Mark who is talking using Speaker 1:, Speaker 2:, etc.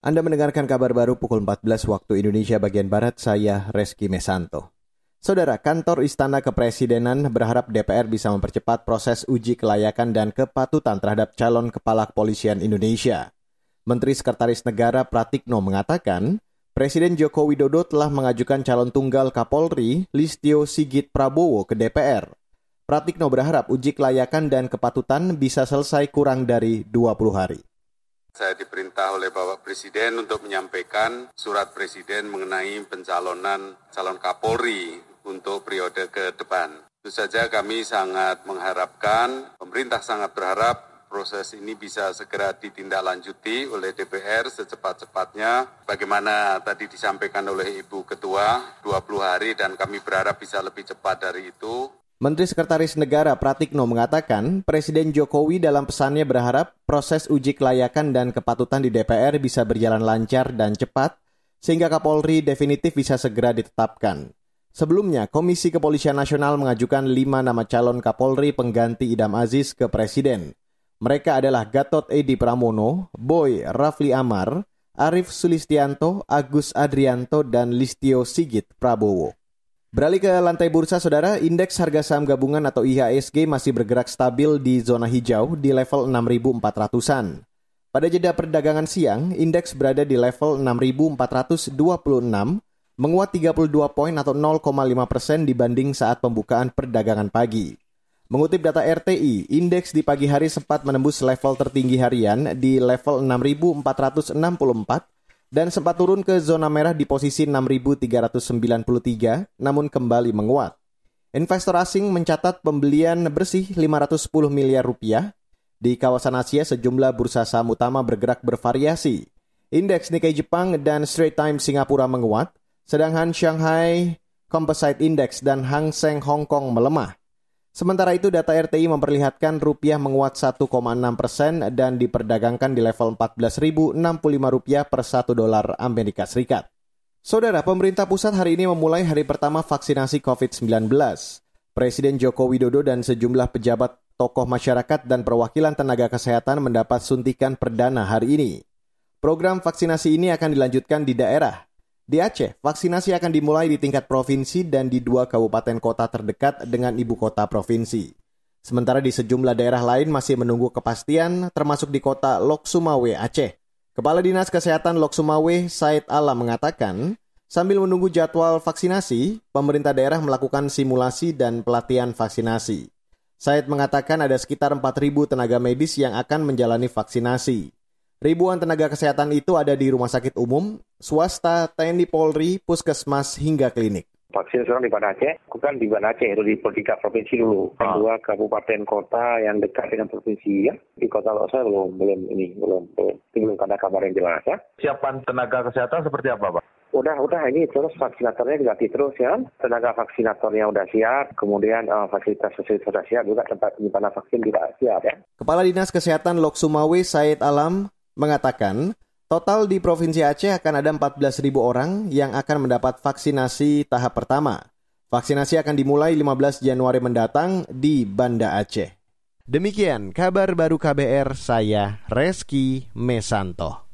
Speaker 1: Anda mendengarkan kabar baru pukul 14 waktu Indonesia bagian Barat, saya Reski Mesanto. Saudara, kantor Istana Kepresidenan berharap DPR bisa mempercepat proses uji kelayakan dan kepatutan terhadap calon kepala kepolisian Indonesia. Menteri Sekretaris Negara Pratikno mengatakan, Presiden Joko Widodo telah mengajukan calon tunggal Kapolri Listio Sigit Prabowo ke DPR. Pratikno berharap uji kelayakan dan kepatutan bisa selesai kurang dari 20 hari.
Speaker 2: Saya diperintah oleh Bapak Presiden untuk menyampaikan surat Presiden mengenai pencalonan calon Kapolri untuk periode ke depan. Tentu saja kami sangat mengharapkan, pemerintah sangat berharap proses ini bisa segera ditindaklanjuti oleh DPR secepat-cepatnya. Bagaimana tadi disampaikan oleh Ibu Ketua, 20 hari dan kami berharap bisa lebih cepat dari itu.
Speaker 1: Menteri Sekretaris Negara Pratikno mengatakan, Presiden Jokowi dalam pesannya berharap proses uji kelayakan dan kepatutan di DPR bisa berjalan lancar dan cepat, sehingga Kapolri definitif bisa segera ditetapkan. Sebelumnya, Komisi Kepolisian Nasional mengajukan lima nama calon Kapolri pengganti Idam Aziz ke Presiden. Mereka adalah Gatot Edi Pramono, Boy Rafli Amar, Arif Sulistianto, Agus Adrianto, dan Listio Sigit Prabowo. Beralih ke lantai bursa, saudara, indeks harga saham gabungan atau IHSG masih bergerak stabil di zona hijau di level 6.400-an. Pada jeda perdagangan siang, indeks berada di level 6.426, menguat 32 poin atau 0,5 persen dibanding saat pembukaan perdagangan pagi. Mengutip data RTI, indeks di pagi hari sempat menembus level tertinggi harian di level 6.464 dan sempat turun ke zona merah di posisi 6.393 namun kembali menguat. Investor asing mencatat pembelian bersih 510 miliar rupiah. Di kawasan Asia sejumlah bursa saham utama bergerak bervariasi. Indeks Nikkei Jepang dan Straits Times Singapura menguat, sedangkan Shanghai Composite Index dan Hang Seng Hong Kong melemah. Sementara itu data RTI memperlihatkan rupiah menguat 1,6 persen dan diperdagangkan di level 14.065 rupiah per 1 dolar Amerika Serikat. Saudara, pemerintah pusat hari ini memulai hari pertama vaksinasi COVID-19. Presiden Joko Widodo dan sejumlah pejabat tokoh masyarakat dan perwakilan tenaga kesehatan mendapat suntikan perdana hari ini. Program vaksinasi ini akan dilanjutkan di daerah, di Aceh, vaksinasi akan dimulai di tingkat provinsi dan di dua kabupaten kota terdekat dengan ibu kota provinsi. Sementara di sejumlah daerah lain masih menunggu kepastian, termasuk di kota Lok Sumawe, Aceh. Kepala Dinas Kesehatan Lok Sumawe, Said Alam mengatakan, sambil menunggu jadwal vaksinasi, pemerintah daerah melakukan simulasi dan pelatihan vaksinasi. Said mengatakan ada sekitar 4.000 tenaga medis yang akan menjalani vaksinasi. Ribuan tenaga kesehatan itu ada di rumah sakit umum, swasta, TNI Polri, puskesmas, hingga klinik.
Speaker 3: Vaksin sekarang di Banda Aceh, bukan di Banda Aceh, itu di tiga provinsi dulu. Ah. Dua kabupaten kota yang dekat dengan provinsi ya. Di kota Losa belum, belum ini, belum, belum, belum ada kabar yang jelas ya.
Speaker 4: Siapan tenaga kesehatan seperti apa Pak?
Speaker 3: Udah, udah ini terus vaksinatornya diganti terus ya. Tenaga vaksinatornya udah siap, kemudian uh, fasilitas-fasilitas sudah siap, juga tempat penyimpanan vaksin tidak siap ya.
Speaker 1: Kepala Dinas Kesehatan Lok Sumawe Said Alam mengatakan total di Provinsi Aceh akan ada 14.000 orang yang akan mendapat vaksinasi tahap pertama. Vaksinasi akan dimulai 15 Januari mendatang di Banda Aceh. Demikian kabar baru KBR saya Reski Mesanto.